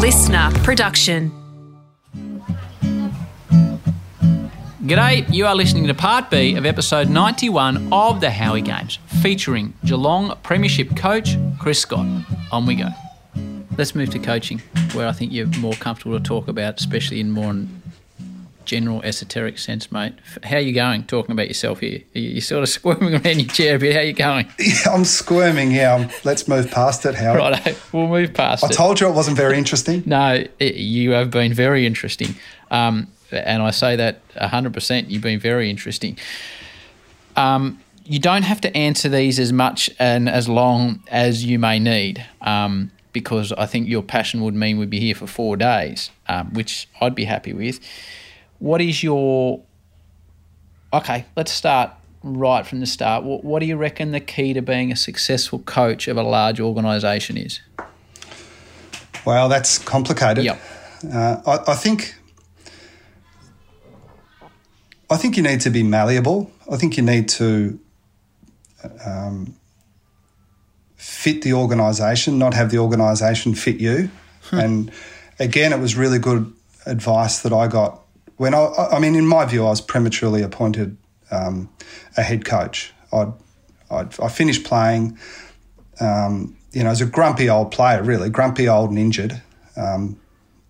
listener production. G'day, you are listening to part B of episode 91 of the Howie Games, featuring Geelong Premiership coach Chris Scott. On we go. Let's move to coaching, where I think you're more comfortable to talk about, especially in more general esoteric sense, mate. How are you going? Talking about yourself here, you're sort of squirming around your chair a bit. How are you going? Yeah, I'm squirming. Yeah, I'm, let's move past it. How? Right, we'll move past I it. told you it wasn't very interesting. no, it, you have been very interesting, um, and I say that hundred percent. You've been very interesting. Um, you don't have to answer these as much and as long as you may need. Um, because I think your passion would mean we'd be here for four days, um, which I'd be happy with what is your okay let's start right from the start what, what do you reckon the key to being a successful coach of a large organization is well that's complicated yep. Uh, I, I, think I think you need to be malleable. I think you need to um, fit the organisation, not have the organisation fit you. Hmm. And again, it was really good advice that I got when I, I mean, in my view, I was prematurely appointed um, a head coach. I'd, I'd, i finished playing, um, you know, as a grumpy old player, really, grumpy old and injured, um,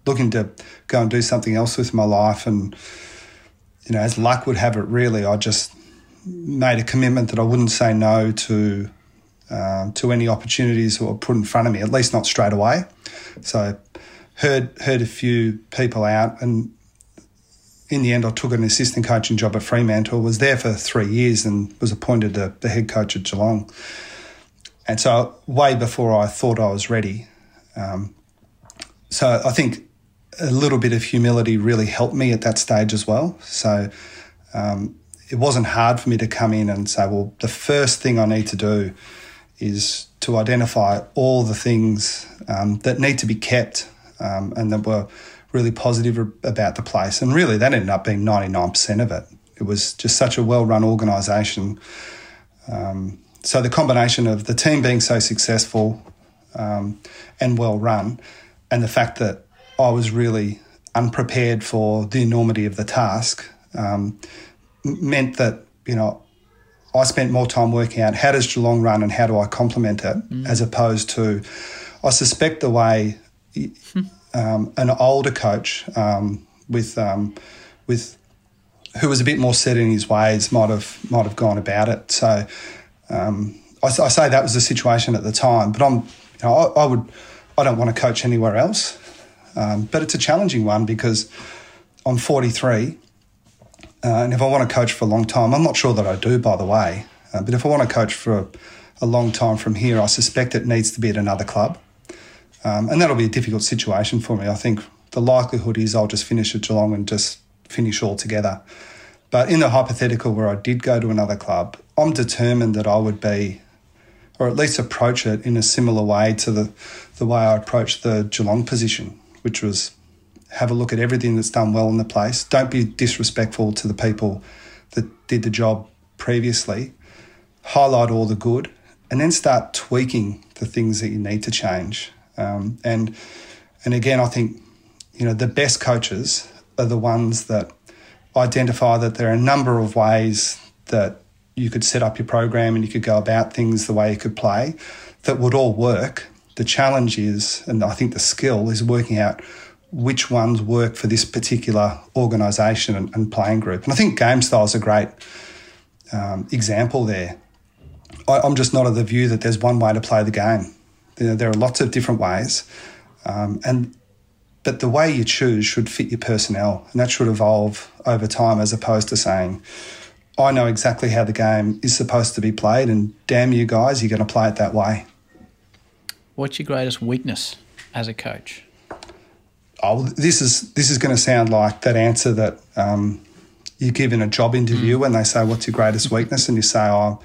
looking to go and do something else with my life. And, you know, as luck would have it, really, I just made a commitment that I wouldn't say no to uh, to any opportunities that were put in front of me, at least not straight away. So, heard heard a few people out, and in the end, I took an assistant coaching job at Fremantle. Was there for three years and was appointed the, the head coach at Geelong. And so, way before I thought I was ready. Um, so, I think a little bit of humility really helped me at that stage as well. So, um, it wasn't hard for me to come in and say, well, the first thing I need to do is to identify all the things um, that need to be kept um, and that were really positive about the place. And really, that ended up being 99% of it. It was just such a well run organisation. Um, so the combination of the team being so successful um, and well run, and the fact that I was really unprepared for the enormity of the task, um, meant that you know I spent more time working out how does Geelong run and how do I complement it, mm. as opposed to I suspect the way um, an older coach um, with um, with who was a bit more set in his ways might have might have gone about it. So um, I, I, say that was the situation at the time, but I'm you know I, I would I don't want to coach anywhere else, um, but it's a challenging one because I'm 43. Uh, and if I want to coach for a long time, I'm not sure that I do, by the way. Uh, but if I want to coach for a, a long time from here, I suspect it needs to be at another club. Um, and that'll be a difficult situation for me. I think the likelihood is I'll just finish at Geelong and just finish all together. But in the hypothetical where I did go to another club, I'm determined that I would be, or at least approach it in a similar way to the, the way I approached the Geelong position, which was have a look at everything that's done well in the place. Don't be disrespectful to the people that did the job previously. Highlight all the good and then start tweaking the things that you need to change. Um, and and again, I think you know the best coaches are the ones that identify that there are a number of ways that you could set up your program and you could go about things the way you could play that would all work. The challenge is, and I think the skill is working out which ones work for this particular organisation and, and, playing group. And I think game style is a great um, example there. I, I'm just not of the view that there's one way to play the game. There, there are lots of different ways, um, and but the way you choose should fit your personnel, and that should evolve over time, as opposed to saying, "I know exactly how the game is supposed to be played, and damn you guys, you're going to play it that way." What's your greatest weakness as a coach? Oh, this is this is going to sound like that answer that um, you give in a job interview mm. when they say, "What's your greatest weakness?" and you say, "Oh."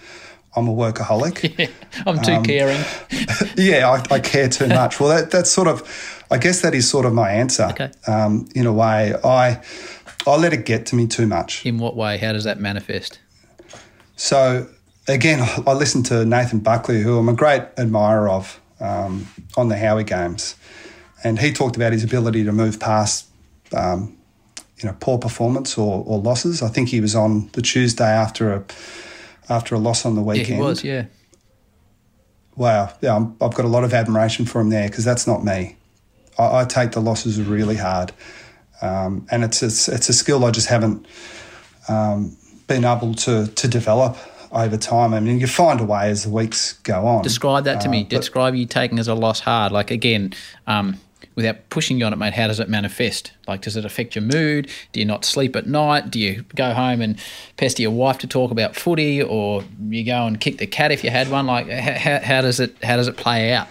I'm a workaholic. Yeah, I'm too um, caring. yeah, I, I, care too much. Well, that, that's sort of, I guess that is sort of my answer. Okay. Um, in a way, I I let it get to me too much. In what way? How does that manifest? So again, I listened to Nathan Buckley, who I'm a great admirer of um, on the Howie Games, and he talked about his ability to move past, um, you know, poor performance or, or losses. I think he was on the Tuesday after a after a loss on the weekend. Yeah, he was. Yeah. Wow. Yeah, i have got a lot of admiration for him there because that's not me. I, I, take the losses really hard, um, and it's, it's it's a skill I just haven't um, been able to to develop over time. I mean, you find a way as the weeks go on. Describe that to uh, me. Describe you taking as a loss hard. Like again, um, without pushing you on it, mate, how does it manifest? Like, does it affect your mood? Do you not sleep at night? Do you go home and pester your wife to talk about footy, or you go and kick the cat if you had one? Like, how, how does it how does it play out?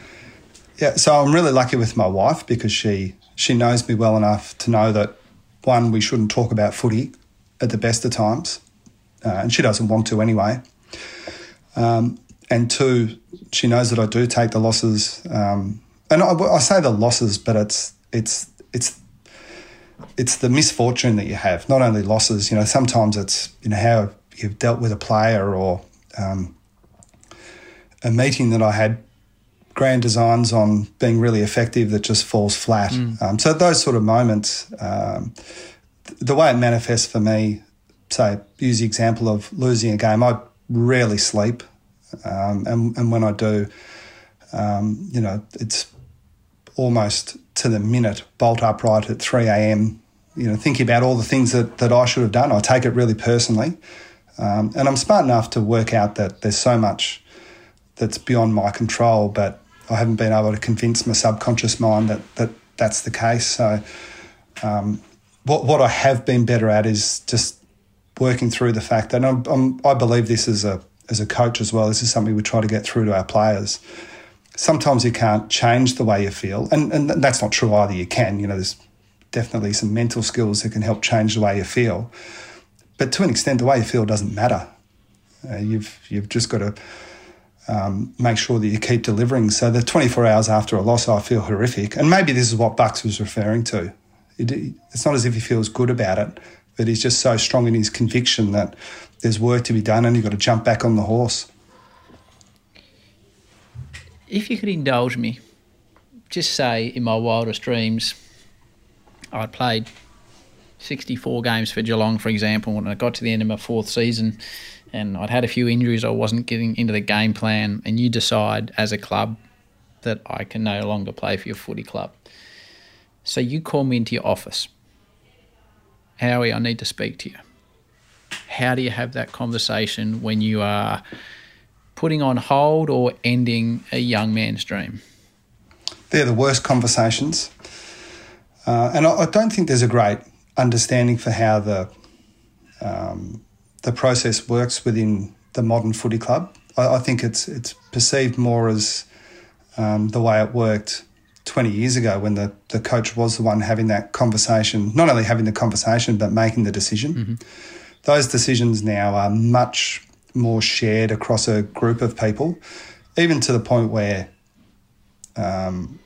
Yeah, so I'm really lucky with my wife because she she knows me well enough to know that one, we shouldn't talk about footy at the best of times, uh, and she doesn't want to anyway. Um, and two, she knows that I do take the losses um, and I, I say the losses, but it's it's it's it's the misfortune that you have, not only losses. You know, sometimes it's you know how you've dealt with a player or um, a meeting that I had grand designs on being really effective that just falls flat. Mm. Um, so those sort of moments, um, the way it manifests for me, say use the example of losing a game. I rarely sleep, um, and and when I do, um, you know, it's almost to the minute, bolt upright at 3 a.m., you know, thinking about all the things that, that I should have done. I take it really personally. Um, and I'm smart enough to work out that there's so much that's beyond my control, but I haven't been able to convince my subconscious mind that, that that's the case. So, um, what, what I have been better at is just working through the fact that I'm, I'm, i believe this as a, as a coach as well. This is something we try to get through to our players sometimes you can't change the way you feel. And, and that's not true either. You can, you know, there's definitely some mental skills that can help change the way you feel. But to an extent, the way you feel doesn't matter. Uh, you've, you've just got to um, make sure that you keep delivering. So the 24 hours after a loss, I feel horrific. And maybe this is what Bucks was referring to. It, it's not as if he feels good about it, but he's just so strong in his conviction that there's work to be done and you've got to jump back on the horse if you could indulge me, just say in my wildest dreams, I'd played 64 games for Geelong, for example, and I got to the end of my fourth season and I'd had a few injuries, I wasn't getting into the game plan, and you decide as a club that I can no longer play for your footy club. So you call me into your office. Howie, I need to speak to you. How do you have that conversation when you are putting on hold or ending a young man's dream? They're the worst conversations. Uh, and I, I, don't think there's a great understanding for how the um, the process works within the modern footy club. I, I think it's it's perceived more as um, the way it worked 20 years ago when the, the coach was the one having that conversation, not only having the conversation, but making the decision. Mm-hmm. Those decisions now are much more shared across a group of people, even to the point where um,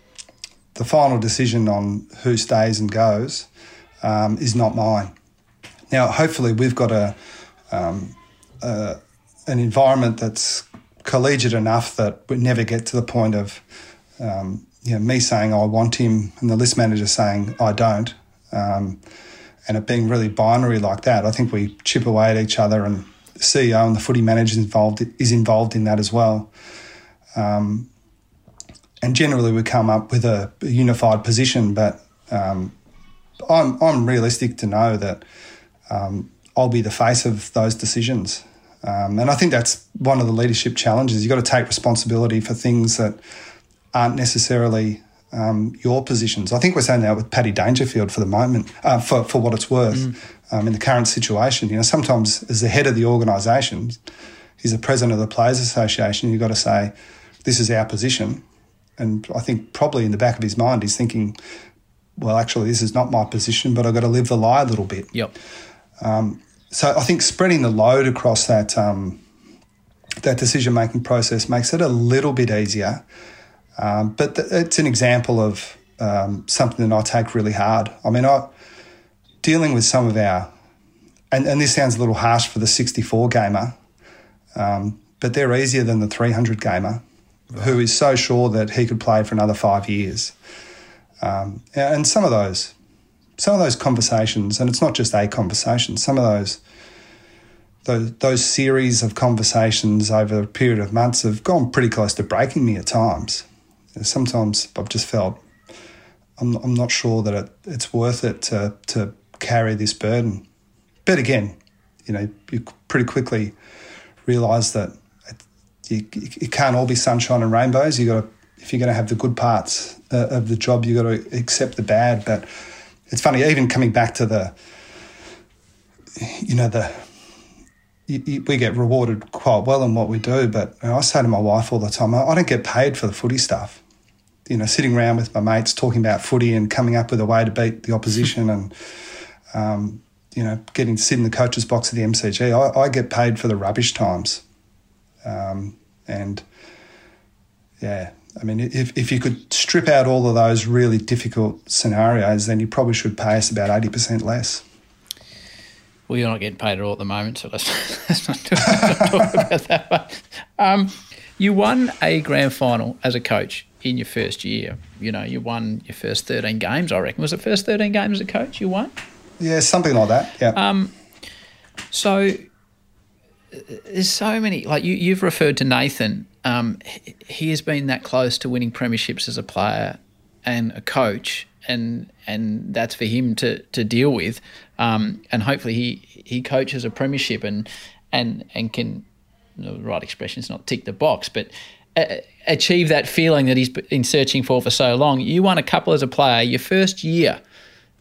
the final decision on who stays and goes um, is not mine. Now, hopefully, we've got a, um, a, an environment that's collegiate enough that we never get to the point of um, you know, me saying I want him and the list manager saying I don't, um, and it being really binary like that. I think we chip away at each other and CEO and the footy manager involved is involved in that as well. Um, and generally, we come up with a, a unified position. But um, I'm I'm realistic to know that um, I'll be the face of those decisions. Um, and I think that's one of the leadership challenges. You've got to take responsibility for things that aren't necessarily um, your positions. I think we're saying that with Paddy Dangerfield for the moment, uh, for, for what it's worth. Mm um, in the current situation. You know, sometimes as the head of the organisation, he's the president of the Players Association. You've got to say, this is our position. And I think probably in the back of his mind, he's thinking, well, actually, this is not my position, but I've got to live the lie a little bit. Yep. Um, so I think spreading the load across that um, that decision making process makes it a little bit easier. Um, but th- it's an example of um, something that I take really hard. I mean, I dealing with some of our, and, and this sounds a little harsh for the 64 gamer, um, but they're easier than the 300 gamer right. who is so sure that he could play for another five years. Um, and some of those, some of those conversations, and it's not just a conversation. Some of those, those, those series of conversations over a period of months have gone pretty close to breaking me at times. Sometimes I've just felt I'm, I'm not sure that it, it's worth it to, to carry this burden. But again, you know, you pretty quickly realise that it, you, it can't all be sunshine and rainbows. You got to, if you're going to have the good parts uh, of the job, you got to accept the bad. But it's funny, even coming back to the, you know, the we get rewarded quite well in what we do. But I say to my wife all the time, I don't get paid for the footy stuff you know, sitting around with my mates talking about footy and coming up with a way to beat the opposition and, um, you know, getting to sit in the coach's box at the MCG. I, I get paid for the rubbish times. Um, and yeah, I mean, if, if you could strip out all of those really difficult scenarios, then you probably should pay us about 80% less. Well, you're not getting paid at all at the moment, so let's, let's not, talk, talk about that. Um, you won a grand final as a coach in your first year. You know, you won your first 13 games, I reckon. Was it first 13 games as a coach you won? Yeah, something like that. Yeah. Um, so there's so many, like you, you've referred to Nathan. Um, he has been that close to winning premierships as a player and a coach, and and that's for him to to deal with. Um, and hopefully he he coaches a premiership and and and can the right expression is not tick the box, but uh, achieve that feeling that he's been searching for for so long. You won a couple as a player. Your first year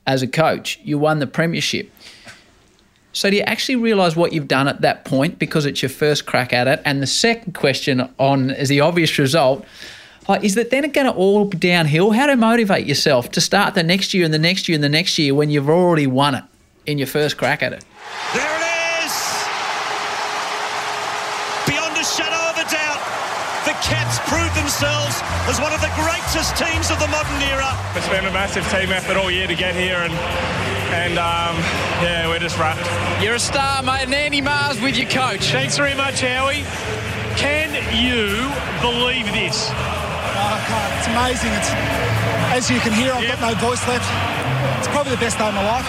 as a coach, you won the premiership. So do you actually realise what you've done at that point because it's your first crack at it? And the second question on is the obvious result. Like, is that then it's going to all be downhill? How to motivate yourself to start the next year and the next year and the next year when you've already won it in your first crack at it? There it is! Beyond a shadow of a doubt, the Cats proved themselves as one of the greatest teams of the modern era. It's been a massive team effort all year to get here, and and um, yeah, we're just wrapped. You're a star, mate, and Andy Mars with your coach. Thanks very much, Howie. Can you believe this? Oh, I can't. It's amazing. It's as you can hear, I've Yep. got no voice left. It's probably the best day of my life.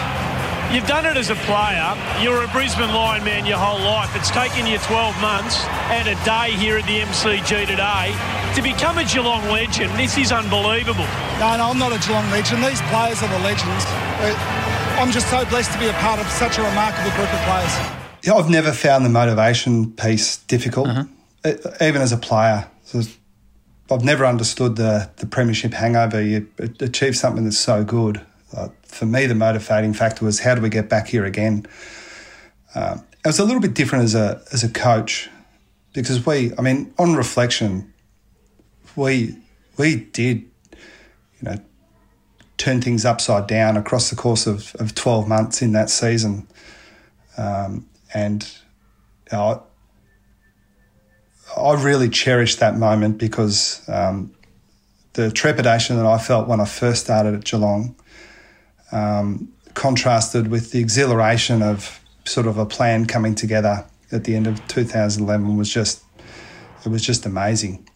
You've done it as a player. You're a Brisbane Lion man your whole life. It's taken you 12 months and a day here at the MCG today to become a Geelong legend. This is unbelievable. No, no, I'm not a Geelong legend. These players are the legends. I'm just so blessed to be a part of such a remarkable group of players. Yeah, I've never found the motivation piece difficult, uh-huh. E- even as a player. I've never understood the the premiership hangover. You achieve something that's so good. Uh, for me, the motivating factor was how do we get back here again. Um, it was a little bit different as a as a coach because we, I mean, on reflection, we we did, you know, turn things upside down across the course of, of 12 months in that season. Um, and know, I really cherish that moment because um, the trepidation that I felt when I first started at Geelong um, contrasted with the exhilaration of sort of a plan coming together at the end of 2011 was just it was just amazing.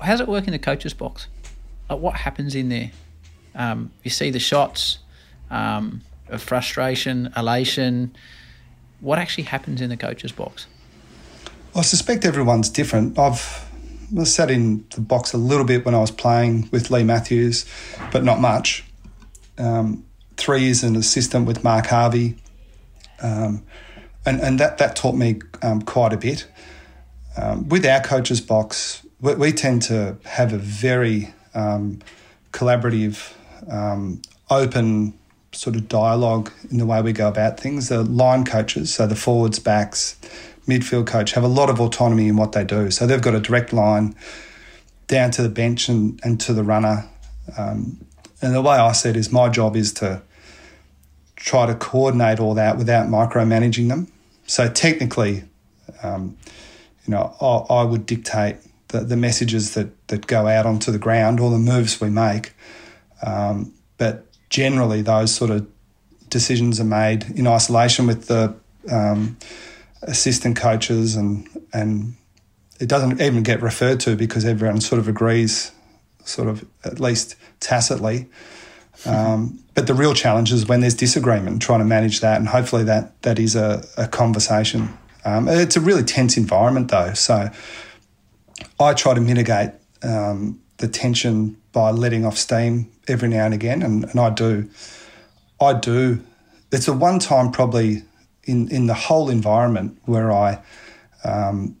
How's it work in the coach's box? Like, what happens in there? Um, you see the shots um, of frustration, elation. What actually happens in the coach's box? I suspect everyone's different. I've I sat in the box a little bit when I was playing with Leigh Matthews, but not much. Um, three years an assistant with Mark Harvey, um, and and that that taught me um, quite a bit. Um, with our coaches box, we, we tend to have a very um, collaborative, open sort of dialogue in the way we go about things. The line coaches, so the forwards, backs, midfield coach, have a lot of autonomy in what they do. So they've got a direct line down to the bench and, and to the runner. Um, and the way I see it is my job is to try to coordinate all that without micromanaging them. So technically, um, you know, I, I would dictate the, the messages that, that go out onto the ground or the moves we make. Um, but generally, those sort of decisions are made in isolation with the um, assistant coaches, and and it doesn't even get referred to because everyone sort of agrees sort of at least tacitly. Um, but the real challenge is when there's disagreement, trying to manage that, and hopefully that that is a, a conversation. Um, it's a really tense environment though, so I try to mitigate um, the tension by letting off steam every now and again, and, and I do. I do. It's a one time probably in in the whole environment where I um,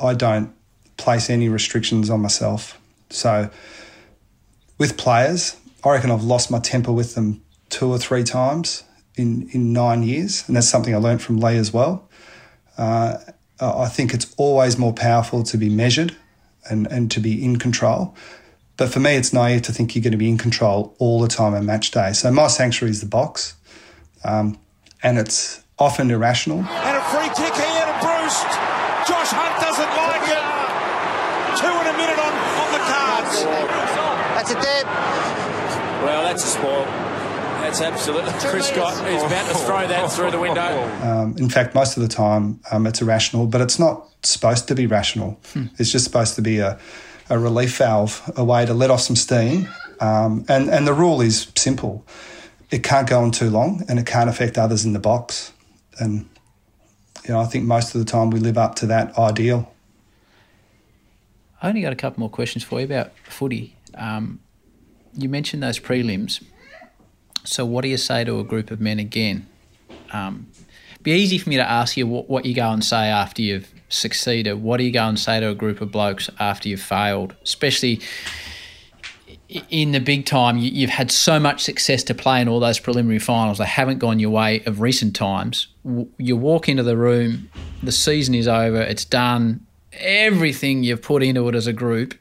I don't place any restrictions on myself. So with players, I reckon I've lost my temper with them two or three times in, in nine years, and that's something I learned from Leigh as well. Uh, I think it's always more powerful to be measured and, and to be in control. But for me, it's naive to think you're going to be in control all the time on match day. So my sanctuary is the box, um, and it's often irrational. And a free kick here to Bruce. Josh Hunt doesn't like it. Two in a minute on, on the cards. That's a dip. Well, that's a spoil. That's absolutely. Chris Scott is about to throw that through the window. Um, in fact, most of the time um, it's irrational, but it's not supposed to be rational. Hmm. It's just supposed to be a, a relief valve, a way to let off some steam. Um, and, and the rule is simple it can't go on too long and it can't affect others in the box. And you know, I think most of the time we live up to that ideal. I only got a couple more questions for you about footy. Um, you mentioned those prelims. So, what do you say to a group of men again? Um, be easy for me to ask you what, what you go and say after you've succeeded. What do you go and say to a group of blokes after you've failed? Especially in the big time, you, have had so much success to play in all those preliminary finals. They haven't gone your way of recent times. You walk into the room, the season is over, it's done. Everything you've put into it as a group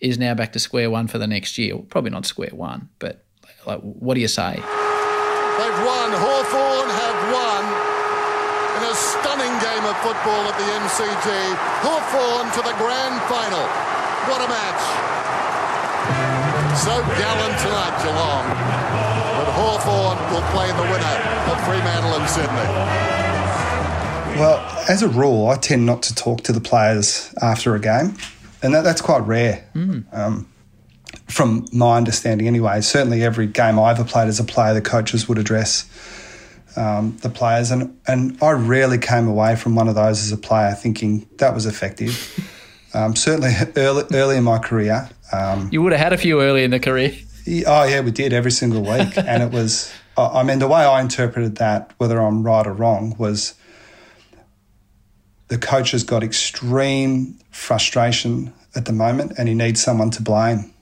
is now back to square one for the next year. Probably not square one, but like, what do you say? They've won. Hawthorn have won in a stunning game of football at the MCG. Hawthorn to the grand final. What a match. So gallant tonight, Geelong. But Hawthorn will play the winner of Fremantle and Sydney. Well, as a rule, I tend not to talk to the players after a game and that, that's quite rare. Mm. Um, from my understanding, anyway. Certainly, every game I ever played as a player, the coaches would address um, the players, and and I rarely came away from one of those as a player thinking that was effective. um, certainly, early early in my career, um, you would have had a few early in the career. Oh yeah, we did every single week, and it was. I mean, the way I interpreted that, whether I'm right or wrong, was the coach has got extreme frustration at the moment and he needs someone to blame.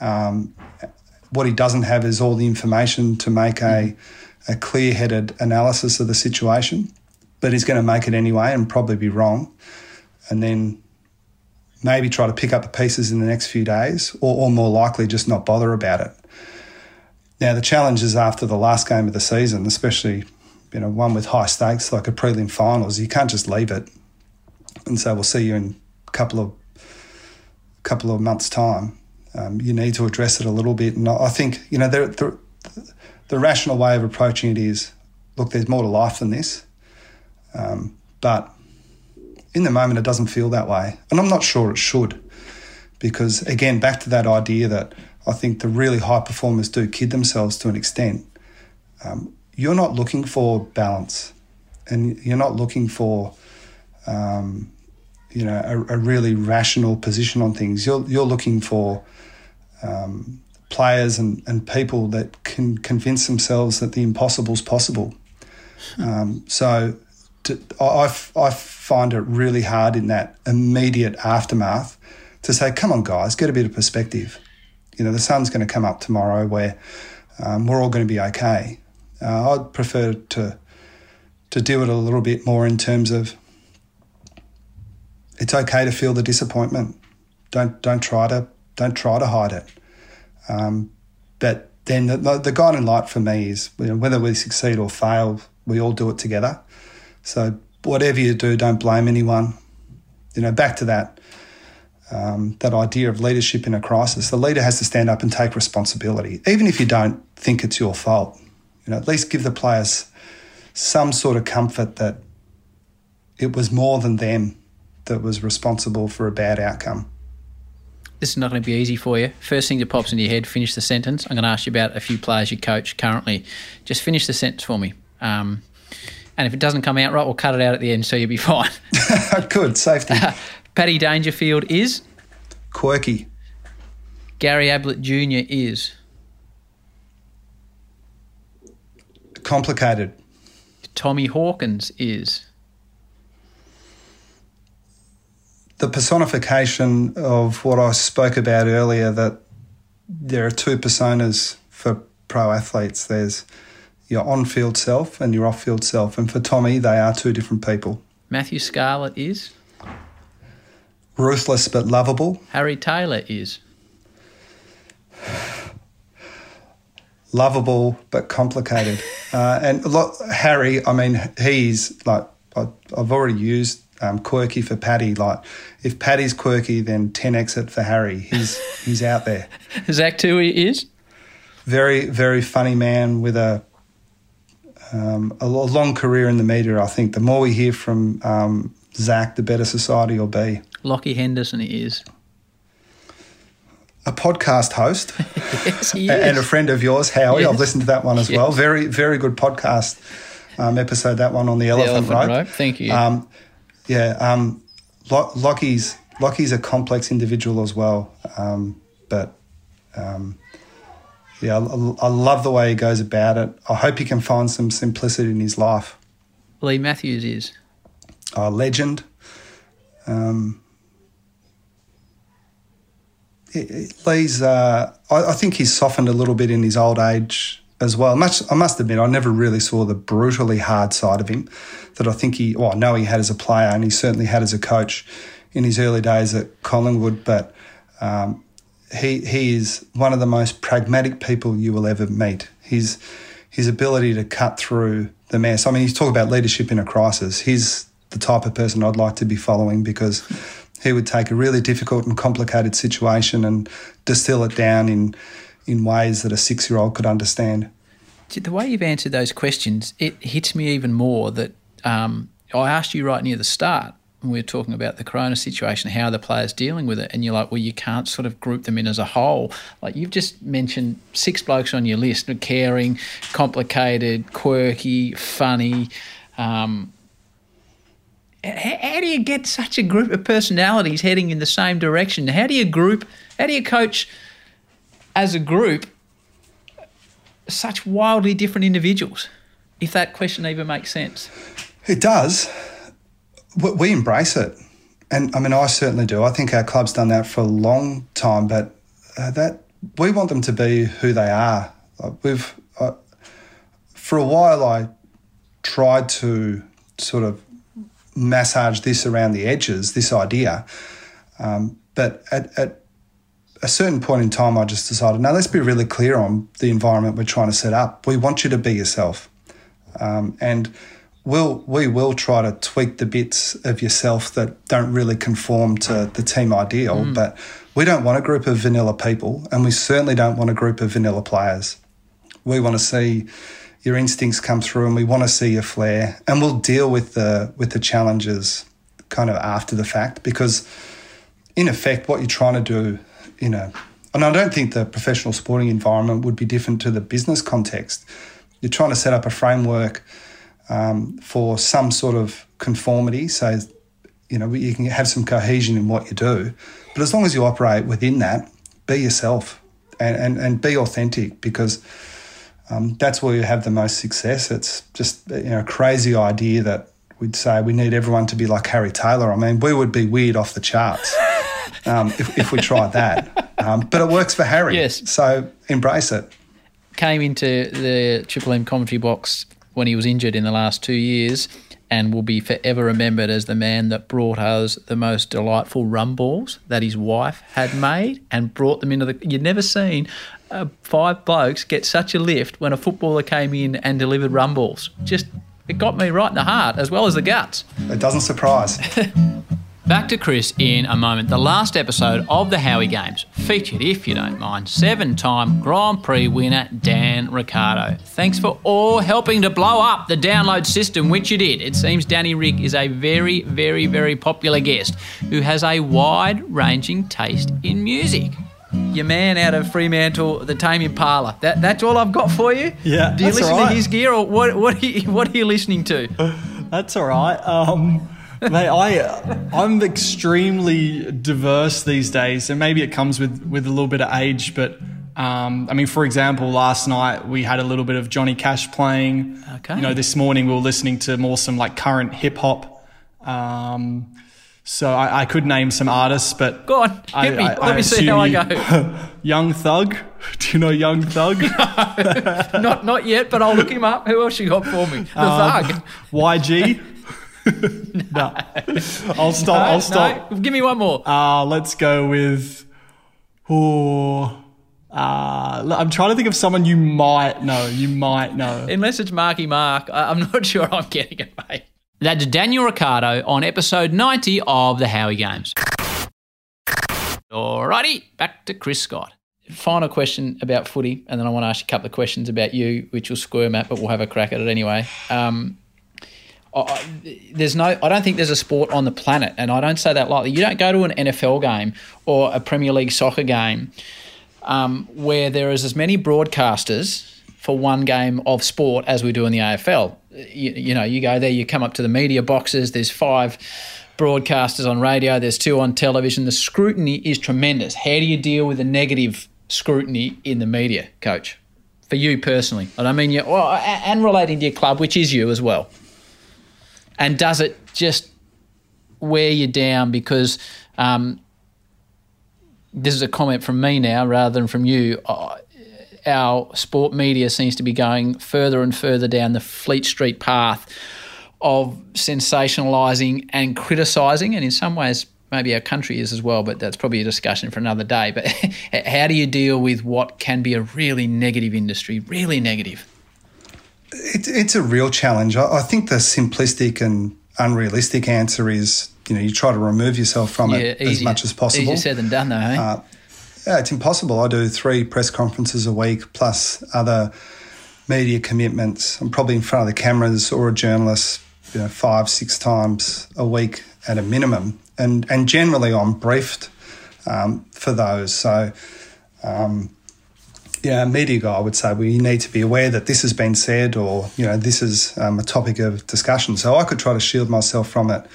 Um, what he doesn't have is all the information to make a, a clear headed analysis of the situation, but he's going to make it anyway and probably be wrong. And then maybe try to pick up the pieces in the next few days, or, or more likely just not bother about it. Now, the challenge is after the last game of the season, especially you know one with high stakes like a prelim finals, you can't just leave it and say we'll see you in a couple of couple of months' time. Um, you need to address it a little bit, and I think you know the, the, the rational way of approaching it is, look, there's more to life than this, um, but in the moment it doesn't feel that way, and I'm not sure it should, because again, back to that idea that I think the really high performers do kid themselves to an extent. Um, you're not looking for balance, and you're not looking for um, you know, a, a, really rational position on things. You're you're looking for um, players and, and people that can convince themselves that the impossible is possible. Um, so to, I, I find it really hard in that immediate aftermath to say, come on, guys, get a bit of perspective. You know, the sun's going to come up tomorrow where um, we're all going to be okay. Uh, I'd prefer to to do it a little bit more in terms of it's okay to feel the disappointment. Don't don't try to don't try to hide it. Um, but then the, the, guiding light for me is you know, whether we succeed or fail, we all do it together. So whatever you do, don't blame anyone. You know, back to that um, that idea of leadership in a crisis. The leader has to stand up and take responsibility, even if you don't think it's your fault. You know, at least give the players some sort of comfort that it was more than them that was responsible for a bad outcome. this is not going to be easy for you. First thing that pops into your head, finish the sentence. I'm going to ask you about a few players you coach currently. Just finish the sentence for me. Um, and if it doesn't come out right, we'll cut it out at the end so you'll be fine. Good, safety. Paddy Dangerfield is? Quirky. Gary Ablett Jr. is? Complicated. Tommy Hawkins is? The personification of what I spoke about earlier that there are two personas for pro athletes. There's your on field self and your off field self. And for Tommy, they are two different people. Matthew Scarlett is? Ruthless but lovable. Harry Taylor is? Lovable but complicated. uh, and Harry, I mean, he's like, I, I've already used um, quirky for Paddy. Like, if Paddy's quirky, then 10 exit for Harry. He's, he's out there. Zach Tuohy is? Very, very funny man with a um, a long career in the media. I think the more we hear from um, Zach, the better society will be. Lachie Henderson he is a podcast host yes, he and a friend of yours, Howie. Yes. I've listened to that one as Yes. well. Very, very good podcast um, episode. That one on the elephant, elephant rope. rope. Thank you. Um, yeah, um, Lachie's Lachie's a complex individual as well, um, but um, yeah, I, I love the way he goes about it. I hope he can find some simplicity in his life. Leigh Matthews is A legend. Um, he- he- Leigh's, uh, I, I think he's softened a little bit in his old age as well. Much, I must admit, I never really saw the brutally hard side of him that I think he, well, I know he had as a player and he certainly had as a coach in his early days at Collingwood, but um, he, he is one of the most pragmatic people you will ever meet. His, his ability to cut through the mess. I mean, you talk about leadership in a crisis. He's the type of person I'd like to be following because he would take a really difficult and complicated situation and distill it down in in ways that a six year old could understand. The way you've answered those questions, it hits me even more that um, I asked you right near the start when we were talking about the corona situation, how the players dealing with it, and you're like, well, you can't sort of group them in as a whole. Like you've just mentioned six blokes on your list: caring, complicated, quirky, funny. Um, how do you get such a group of personalities heading in the same direction? How do you group? How do you coach as a group such wildly different individuals? If that question even makes sense. It does. We- embrace it. And I mean, I certainly do. I think our club's done that for a long time, but uh, that we want them to be who they are. We've, uh, for a while, I tried to sort of massage this around the edges, this idea. Um, but at, at a certain point in time, I just decided, now let's be really clear on the environment we're trying to set up. We want you to be yourself. Um, and we'll, we will try to tweak the bits of yourself that don't really conform to the team ideal. But we don't want a group of vanilla people, and we certainly don't want a group of vanilla players. We want to see your instincts come through, and we want to see your flair, and we'll deal with the with the challenges kind of after the fact because in effect, what you're trying to do, you know, and I don't think the professional sporting environment would be different to the business context. You're trying to set up a framework um, for some sort of conformity, so you know you can have some cohesion in what you do. But as long as you operate within that, be yourself and and, and be authentic because. Um, that's where you have the most success. It's just you know a crazy idea that we'd say we need everyone to be like Harry Taylor. I mean, we would be weird off the charts um, if, if we tried that. Um, but it works for Harry. Yes. So embrace it. Came into the Triple M commentary box when he was injured in the last two years and will be forever remembered as the man that brought us the most delightful rum balls that his wife had made and brought them into the. You'd never seen uh, five blokes get such a lift when a footballer came in and delivered rum balls. Just, it got me right in the heart as well as the guts. It doesn't surprise. Back to Chris in a moment. The last episode of the Howie Games featured, if you don't mind, seven time Grand Prix winner Dan Ricciardo. Thanks for all helping to blow up the download system, which you did. It seems Danny Rick is a very, very, very popular guest who has a wide ranging taste in music. Your man out of Fremantle, the Tame Impala. That, that's all I've got for you. Yeah, Do you that's listen all right. to his gear, or what? What are you, what are you listening to? That's all right. Um, mate, I I'm extremely diverse these days, and maybe it comes with with a little bit of age. But um, I mean, for example, last night we had a little bit of Johnny Cash playing. Okay. You know, this morning we were listening to more some like current hip hop. Um, so I, I could name some artists, but Go on, I- hit me. I- Let I me see how I go. Young Thug. Do you know Young Thug? not not yet, but I'll look him up. Who else you got for me? The Um, thug. YG. no. I'll stop. I'll stop. No, give me one more. Uh, let's go with. Oh, uh, I'm trying to think of someone you might know. You might know. Unless it's Marky Mark, I- I'm not sure I'm getting it, mate. That's Daniel Ricciardo on episode 90 of the Howie Games. Alrighty, back to Chris Scott. Final question about footy, and then I want to ask you a couple of questions about you, which will squirm at, but we'll have a crack at it anyway. Um, I- there's no, I don't think there's a sport on the planet, and I don't say that lightly. You don't go to an NFL game or a Premier League soccer game um, where there is as many broadcasters for one game of sport as we do in the AFL. You, you know, you go there, you come up to the media boxes. There's five broadcasters on radio. There's two on television. The scrutiny is tremendous. How do you deal with the negative scrutiny in the media, Coach? For you personally, and I mean you, well, and relating to your club, which is you as well. And does it just wear you down because um, this is a comment from me now rather than from you. Uh, our sport media seems to be going further and further down the Fleet Street path of sensationalising and criticising, and in some ways, maybe our country is as well, but that's probably a discussion for another day. But how do you deal with what can be a really negative industry, really negative? It, it's a real challenge. I, I think the simplistic and unrealistic answer is, you know, you try to remove yourself from it as much as possible. Easier said than done, though. eh? Uh, yeah, it's impossible. I do three press conferences a week plus other media commitments. I'm probably in front of the cameras or a journalist, you know, five, six times a week at a minimum, and and generally I'm briefed um, for those. So. Um, yeah, a media guy would say, well, you need to be aware that this has been said, or you know, this is um, a topic of discussion. So I could try to shield myself from it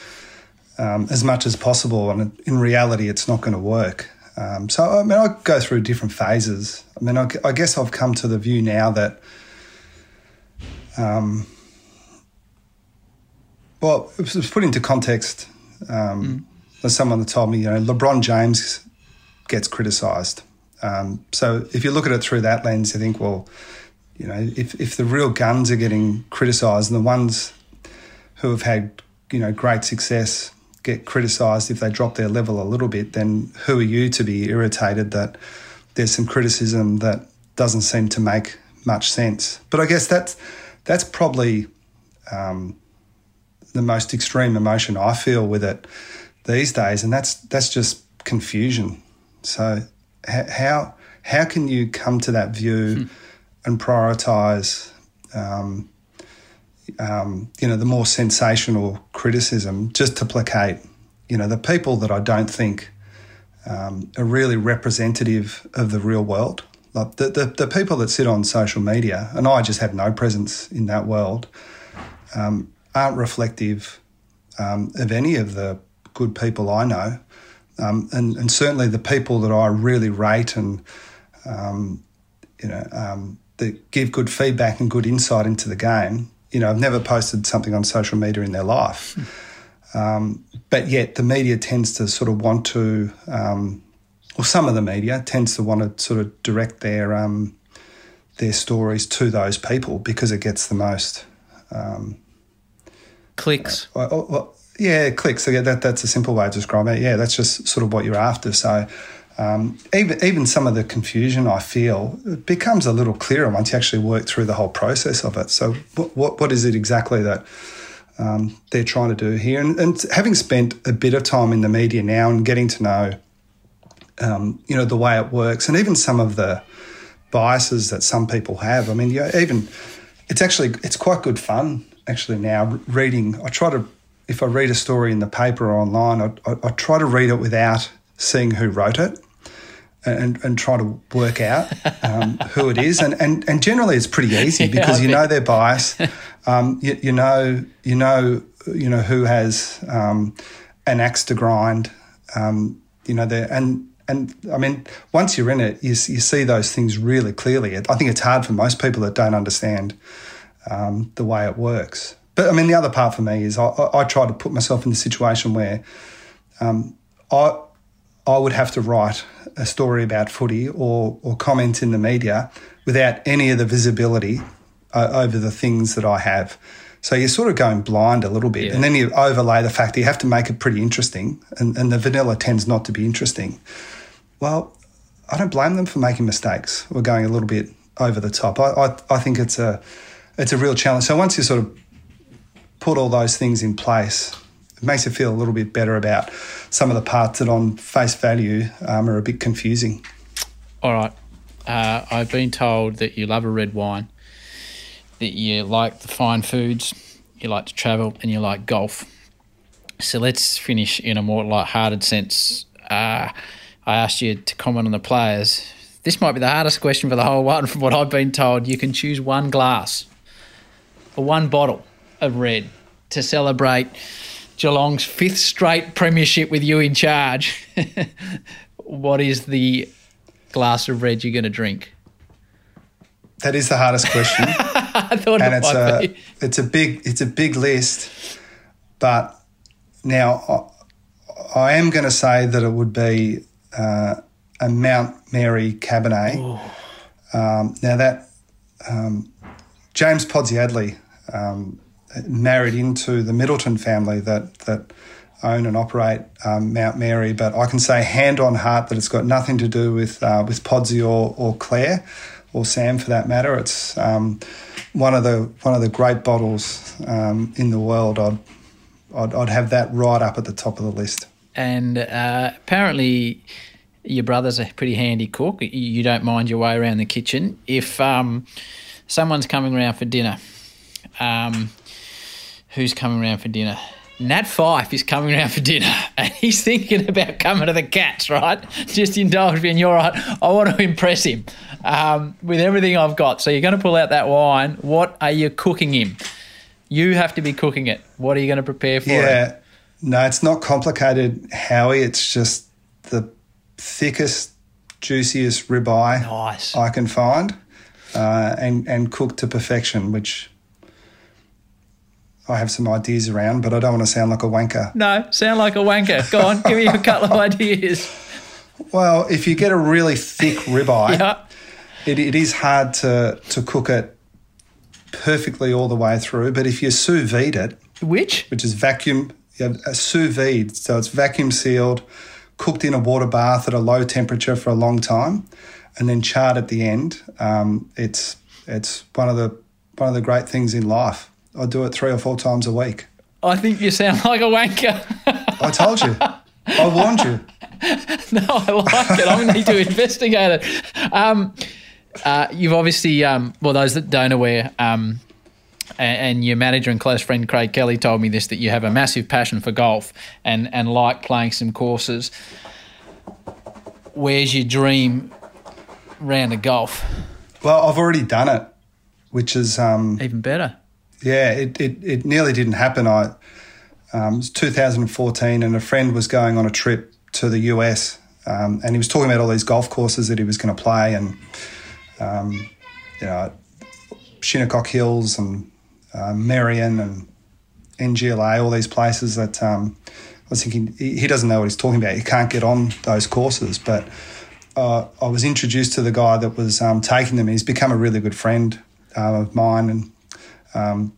um, as much as possible, and in reality, it's not going to work. Um, so I mean, I go through different phases. I mean, I, I guess I've come to the view now that, um, well, it was put into context. Um, There's someone that told me, you know, LeBron James gets criticised. Um, so if you look at it through that lens, you think, well, you know, if, if the real guns are getting criticised and the ones who have had, you know, great success get criticised if they drop their level a little bit, then who are you to be irritated that there's some criticism that doesn't seem to make much sense? But I guess that's that's probably um, the most extreme emotion I feel with it these days, and that's that's just confusion. So how how can you come to that view and prioritise, um, um, you know, the more sensational criticism just to placate, you know, the people that I don't think um, are really representative of the real world. Like the, the the people that sit on social media, and I just have no presence in that world, um, aren't reflective um, of any of the good people I know. Um, and, and certainly the people that I really rate and um, you know um, that give good feedback and good insight into the game. You know, I've never posted something on social media in their life, um, but yet the media tends to sort of want to, um, or some of the media tends to want to sort of direct their um, their stories to those people because it gets the most Clicks. well, yeah, clicks. So yeah, that that's a simple way to describing it. Yeah, that's just sort of what you're after. So um, even even some of the confusion I feel becomes a little clearer once you actually work through the whole process of it. So what what, what is it exactly that um, they're trying to do here. And, and, having spent a bit of time in the media now and getting to know, um, you know, the way it works, and even some of the biases that some people have. I mean, even it's actually it's quite good fun actually now reading. I try to if I read a story in the paper or online, I, I, I try to read it without seeing who wrote it. And, and try to work out um, who it is, and, and and generally it's pretty easy because you know their bias, um, you, you, know you know you know who has um, an axe to grind, um, you know there and and I mean, once you're in it, you, you see those things really clearly. I think it's hard for most people that don't understand um, the way it works. But I mean, the other part for me is I, I, I try to put myself in the situation where um, I I would have to write a story about footy or or comment in the media without any of the visibility uh, over the things that I have. So you're sort of going blind a little bit. Yeah. And then you overlay the fact that you have to make it pretty interesting. And, and the vanilla tends not to be interesting. Well, I don't blame them for making mistakes or going a little bit over the top. I, I, I think it's a it's a real challenge. So once you sort of put all those things in place, it makes you feel a little bit better about some of the parts that on face value um, are a bit confusing. All right. Uh, I've been told that you love a red wine, that you like the fine foods, you like to travel, and you like golf. So let's finish in a more light-hearted sense. Uh, I asked you to comment on the players. This might be the hardest question for the whole one, from what I've been told. You can choose one glass or one bottle of red to celebrate Geelong's fifth straight premiership with you in charge. what is the glass of red you're going to drink? That is the hardest question. I thought and it it's a be. it's a big it's a big list, but now I, I am going to say that it would be uh, a Mount Mary Cabernet. Um, now that um, James Podsiadly um, married into the Middleton family that that own and operate um, Mount Mary, but I can say hand on heart that it's got nothing to do with uh, with Podsy or, or Claire or Sam for that matter. It's um, one of the one of the great bottles um, in the world. I'd, I'd, I'd have that right up at the top of the list and uh, apparently your brother's a pretty handy cook. You don't mind your way around the kitchen. If um, someone's coming around for dinner, um, who's coming around for dinner? Nat Fyfe is coming around for dinner and he's thinking about coming to the Cats, right? Just indulge me and you're right. I want to impress him um, with everything I've got. So you're going to pull out that wine. What are you cooking him? You have to be cooking it. What are you going to prepare for yeah. Him? No, it's not complicated, Howie. It's just the thickest, juiciest ribeye nice. I can find, uh, and and cooked to perfection, which I have some ideas around, but I don't want to sound like a wanker. No, sound like a wanker. Go on, give me a couple of ideas. Well, if you get a really thick ribeye, yeah. it, it is hard to to cook it perfectly all the way through. But if you sous vide it, which which is vacuum you have a sous vide, so it's vacuum sealed, cooked in a water bath at a low temperature for a long time, and then charred at the end. Um, it's it's one of the one of the great things in life. I do it three or four times a week. I think you sound like a wanker. I told you. I warned you. no, I like it. I need to investigate it. Um, uh, you've obviously, um, well, those that don't aware, um, and your manager and close friend Craig Kelly told me this that you have a massive passion for golf and, and like playing some courses. Where's your dream round of golf? Well, I've already done it, which is um, even better. Yeah, it, it, it nearly didn't happen. I um, it was 2014, and a friend was going on a trip to the US, um, and he was talking about all these golf courses that he was going to play, and um, you know, Shinnecock Hills and uh, Merion and NGLA, all these places that um, I was thinking he, doesn't know what he's talking about. He can't get on those courses, but uh, I was introduced to the guy that was um, taking them. He's become a really good friend uh, of mine, and um,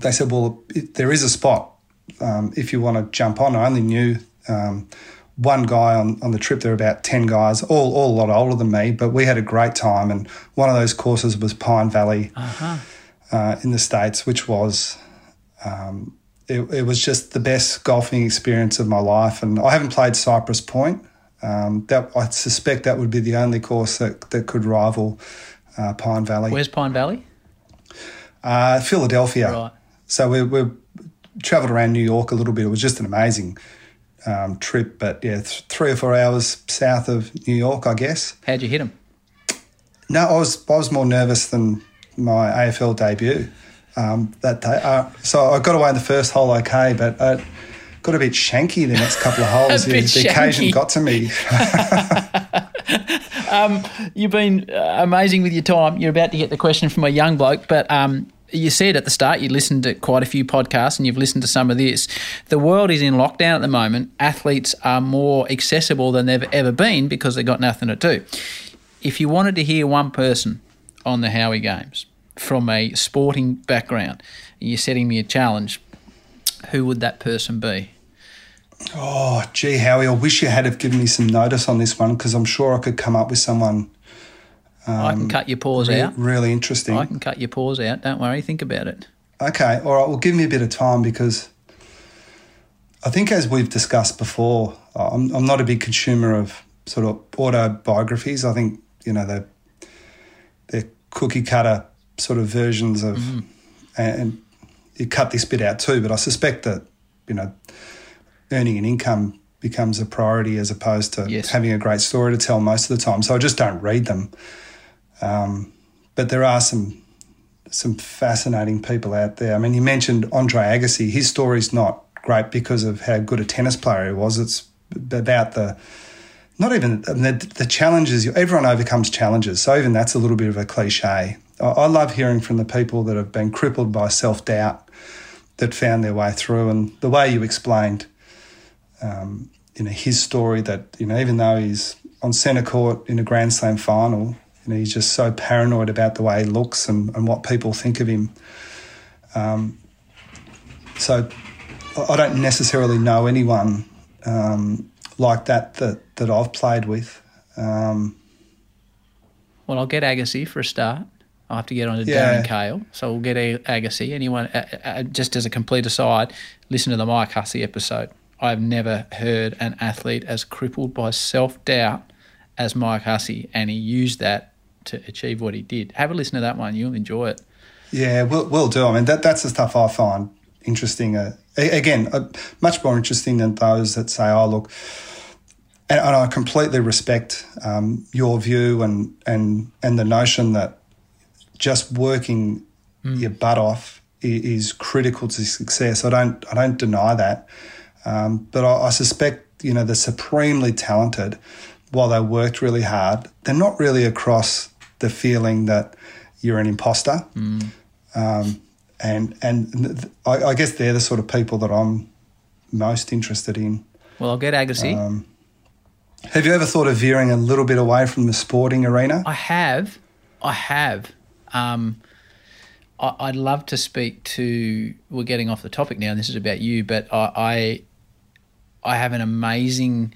they said, "Well, it, there is a spot um, if you want to jump on." I only knew um, one guy on, on the trip. There were about 10 guys, all, all a lot older than me, but we had a great time. And one of those courses was Pine Valley. Uh-huh uh, in the States, which was, um, it, it, was just the best golfing experience of my life. And I haven't played Cypress Point. Um, that I suspect that would be the only course that, that could rival uh, Pine Valley. Where's Pine Valley? Uh, Philadelphia. Right. So we, we travelled around New York a little bit. It was just an amazing um, trip, but yeah, th- three or four hours south of New York, I guess. How'd you hit them? No, I was I was more nervous than my AFL debut um, that day. Uh, so I got away in the first hole okay, but I got a bit shanky the next couple of holes. a the, the occasion got to me. um, you've been uh, amazing with your time. You're about to get the question from a young bloke, but um, you said at the start you listened to quite a few podcasts and you've listened to some of this. The world is in lockdown at the moment. Athletes are more accessible than they've ever been because they've got nothing to do. If you wanted to hear one person on the Howie Games from a sporting background, you're setting me a challenge, who would that person be? Oh, gee, Howie, I wish you had have given me some notice on this one because I'm sure I could come up with someone. Um, I can cut your pause re- out. Really interesting. I can cut your pause out. Don't worry. Think about it. Okay. All right. Well, give me a bit of time because I think, as we've discussed before, I'm, I'm not a big consumer of sort of autobiographies. I think, you know, they're, they're cookie cutter sort of versions of, mm-hmm. and, and you cut this bit out too, but I suspect that, you know, earning an income becomes a priority as opposed to yes. having a great story to tell most of the time. So I just don't read them. Um, but there are some some fascinating people out there. I mean, you mentioned Andre Agassi. His story's not great because of how good a tennis player he was. It's about the not even the, the challenges. Everyone overcomes challenges, so even that's a little bit of a cliche. I, I love hearing from the people that have been crippled by self doubt that found their way through, and the way you explained um, you know his story that you know even though he's on centre court in a Grand Slam final, you know he's just so paranoid about the way he looks and, and what people think of him. Um, so I don't necessarily know anyone um, like that that that I've played with. Um, well, I'll get Agassi for a start. I'll have to get on to Yeah. Darren Kale. So we'll get Agassi. Anyone, uh, uh, just as a complete aside, listen to the Mike Hussey episode. I've never heard an athlete as crippled by self doubt as Mike Hussey, and he used that to achieve what he did. Have a listen to that one; you'll enjoy it. Yeah, we'll, we'll do. I mean, that that's the stuff I find interesting. Uh, again, uh, much more interesting than those that say, "Oh, look," and, and I completely respect um, your view and and and the notion that just working your butt off i- is critical to success. I don't I don't deny that, um, but I, I suspect you know the supremely talented, while they worked really hard, they're not really across the feeling that you're an imposter. Um, and and th- I, I guess they're the sort of people that I'm most interested in. Well, I'll get Agassi. Um, have you ever thought of veering a little bit away from the sporting arena? I have, I have. Um, I, I'd love to speak to. We're getting off the topic now, and this is about you. But I, I, have an amazing.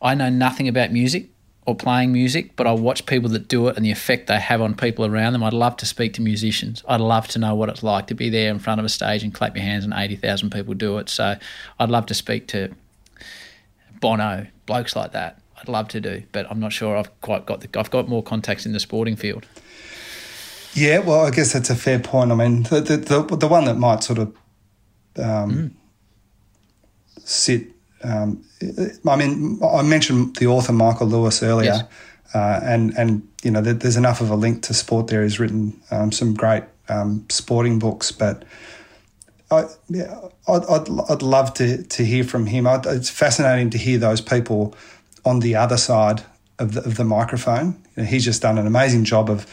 I know nothing about music or playing music, but I watch people that do it and the effect they have on people around them. I'd love to speak to musicians. I'd love to know what it's like to be there in front of a stage and clap your hands and eighty thousand people do it. So, I'd love to speak to Bono, blokes like that. I'd love to do, but I'm not sure I've quite got the. I've got more contacts in the sporting field. Yeah, well, I guess that's a fair point. I mean, the the, the, the one that might sort of um, sit. Um, I mean, I mentioned the author Michael Lewis earlier, Yes. uh, and and you know, there's enough of a link to sport there. He's written um, some great um, sporting books, but I, yeah, I'd, I'd, I'd love to, to hear from him. i it's fascinating to hear those people on the other side of the, of the microphone. You know, he's just done an amazing job of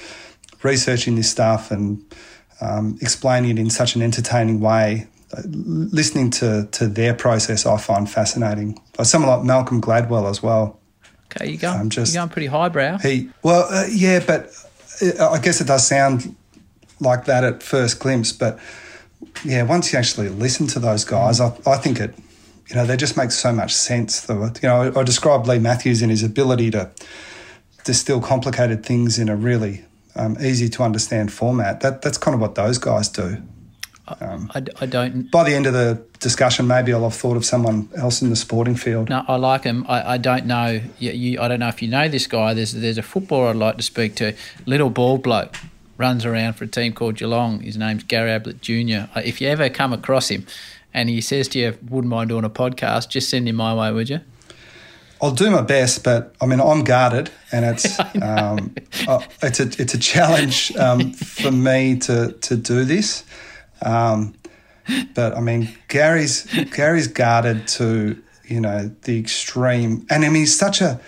researching this stuff and um, explaining it in such an entertaining way. Listening to, to their process, I find fascinating. Someone like Malcolm Gladwell as well. Okay, you going, I'm just- you're going pretty highbrow. He well, uh, yeah, but uh, I guess it does sound like that at first glimpse. But yeah, once you actually listen to those guys, I, I think it, you know, they just make so much sense. The, you know, I, I described Leigh Matthews in his ability to distill complicated things in a really um, easy to understand format. That that's kind of what those guys do. Um, I, I, don't. By the end of the discussion, maybe I'll have thought of someone else in the sporting field. No, I like him. I, I don't know. You, you, I don't know if you know this guy. There's there's a footballer I'd like to speak to. Little ball bloke runs around for a team called Geelong. His name's Gary Ablett Jr. If you ever come across him, and he says to you, "Wouldn't mind doing a podcast," just send him my way, would you? I'll do my best, but I mean I'm guarded, and it's um, uh, it's a it's a challenge um, for me to to do this. Um, but I mean, Gary's Gary's guarded to you know the extreme, and I mean he's such a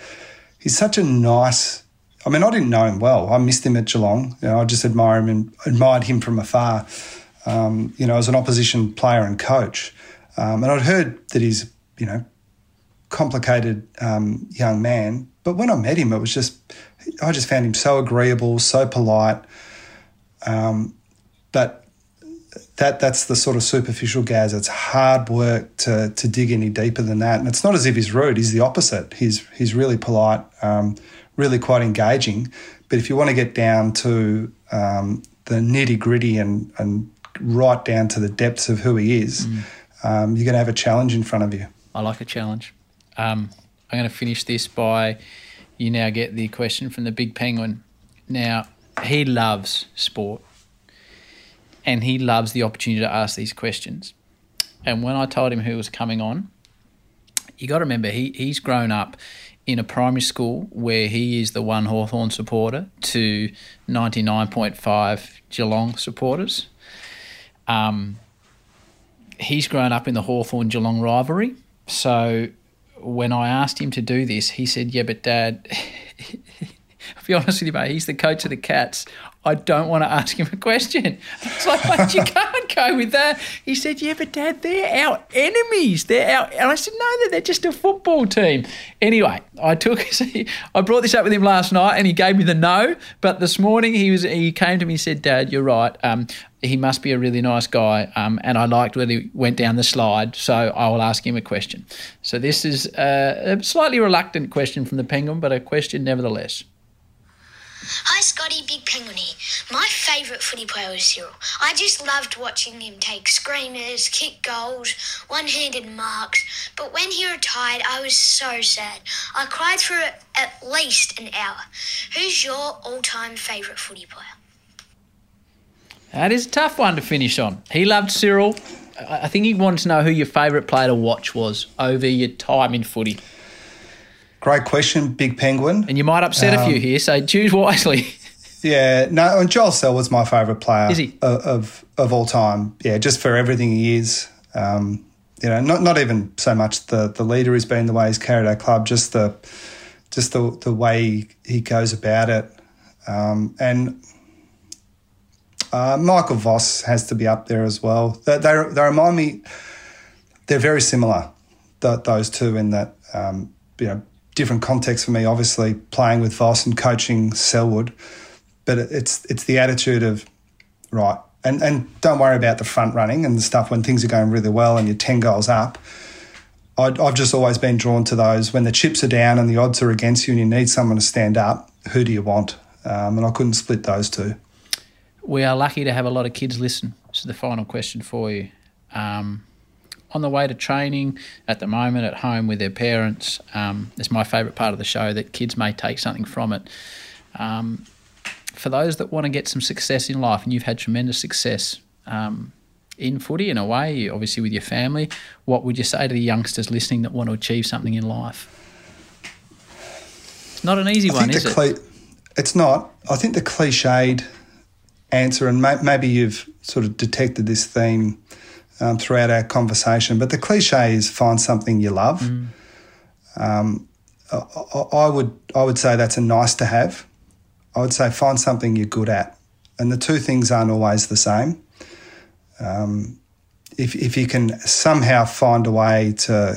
he's such a nice. I mean, I didn't know him well. I missed him at Geelong. You know, I just admire him and admired him from afar. Um, you know, as an opposition player and coach, um, and I'd heard that he's you know complicated um, young man. But when I met him, it was just I just found him so agreeable, so polite. Um, but that that's the sort of superficial Gaz. It's hard work to to dig any deeper than that. And it's not as if he's rude. He's the opposite. He's he's really polite, um, really quite engaging. But if you want to get down to um, the nitty gritty and and right down to the depths of who he is, mm. um, you're going to have a challenge in front of you. I like a challenge. Um, I'm going to finish this by you now get the question from the big penguin. Now he loves sport and he loves the opportunity to ask these questions. And when I told him who was coming on, you got to remember he he's grown up in a primary school where he is the one Hawthorn supporter to 99.5 Geelong supporters. Um, he's grown up in the Hawthorn Geelong rivalry. So when I asked him to do this, he said, Yeah, but dad, I'll be honest with you, mate, he's the coach of the Cats. I don't want to ask him a question. It's like, mate, you can't go with that. He said, Yeah, but Dad, they're our enemies. They're our. And I said, No, they're just a football team. Anyway, I took, I brought this up with him last night and he gave me the no. But this morning he was, he came to me and said, Dad, you're right. Um, he must be a really nice guy. Um, and I liked when he went down the slide. So I will ask him a question. So this is a, a slightly reluctant question from the Penguin, but a question nevertheless. Hi, Scotty, Big Penguin here. My favourite footy player was Cyril. I just loved watching him take screamers, kick goals, one handed marks. But when he retired, I was so sad. I cried for at least an hour. Who's your all time favourite footy player? That is a tough one to finish on. He loved Cyril. I think he wanted to know who your favourite player to watch was over your time in footy. Great question, Big Penguin. And you might upset um, a few um, here, so choose wisely. yeah, no, and Joel Selwood's my favourite player? Of, of, of all time. Yeah, just for everything he is. Um, you know, not not even so much the the leader he's been, the way he's carried our club, just the just the the way he goes about it, um, and uh, Michael Voss has to be up there as well. They, they, they remind me they're very similar, those two, in that um, you know different context for me, obviously playing with Voss and coaching Selwood, but it's it's the attitude of right, and and don't worry about the front running and the stuff when things are going really well and you're ten goals up. i have just always been drawn to those when the chips are down and the odds are against you and you need someone to stand up. Who do you want? Um, and I couldn't split those two. We are lucky to have a lot of kids listen. So the final question for you. Um, on the way to training at the moment at home with their parents. Um, it's my favourite part of the show that kids may take something from it. Um, for those that want to get some success in life, and you've had tremendous success um, in footy in a way, obviously with your family, what would you say to the youngsters listening that want to achieve something in life? It's not an easy I one, is cli- it? It's not. I think the cliched answer, and may- maybe you've sort of detected this theme um, throughout our conversation. But the cliche is find something you love. Mm. Um, I, I, would I would say that's a nice to have. I would say find something you're good at, and the two things aren't always the same. Um, if if you can somehow find a way to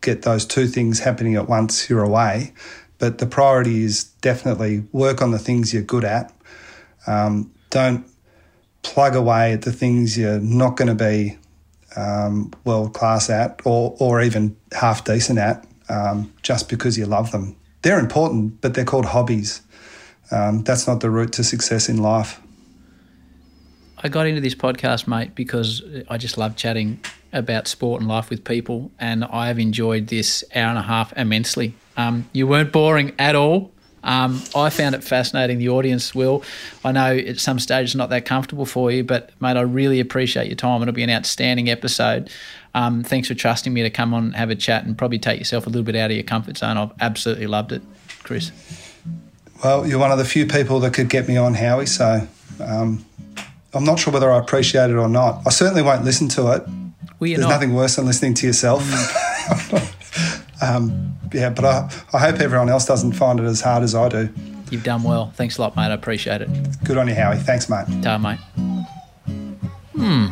get those two things happening at once, you're away. But the priority is definitely work on the things you're good at. Um, don't plug away at the things you're not going to be um, world class at or, or even half decent at um, just because you love them. They're important, but they're called hobbies. Um, that's not the route to success in life. I got into this podcast, mate, because I just love chatting about sport and life with people, and I have enjoyed this hour and a half immensely. Um, you weren't boring at all. Um, I found it fascinating. The audience will. I know at some stage it's not that comfortable for you, but mate, I really appreciate your time. It'll be an outstanding episode. Um, thanks for trusting me to come on, have a chat, and probably take yourself a little bit out of your comfort zone. I've absolutely loved it, Chris. Well, you're one of the few people that could get me on, Howie. So um, I'm not sure whether I appreciate it or not. I certainly won't listen to it. Well, There's not. nothing worse than listening to yourself. um, yeah, but I, I hope everyone else doesn't find it as hard as I do. You've done well. Thanks a lot, mate. I appreciate it. Good on you, Howie. Thanks, mate. Ta, mate. Hmm.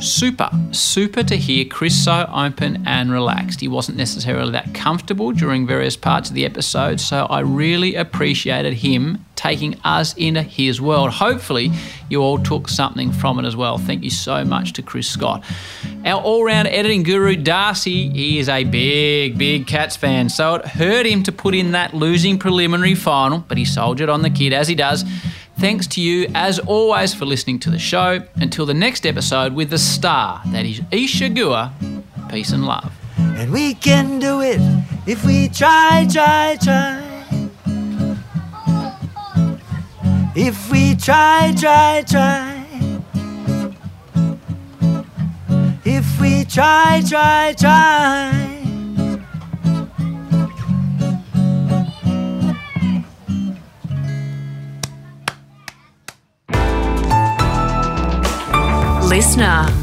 Super. Super to hear Chris so open and relaxed. He wasn't necessarily that comfortable during various parts of the episode, so I really appreciated him taking us into his world. Hopefully, you all took something from it as well. Thank you so much to Chris Scott. Our all round editing guru, Darcy, he is a big, big Cats fan, so it hurt him to put in that losing preliminary final, but he soldiered on the kid as he does. Thanks to you, as always, for listening to the show. Until the next episode with the star, that is Isa Guha. Peace and love. And we can do it if we try, try, try. If we try, try, try. If we try, try, try. Listener.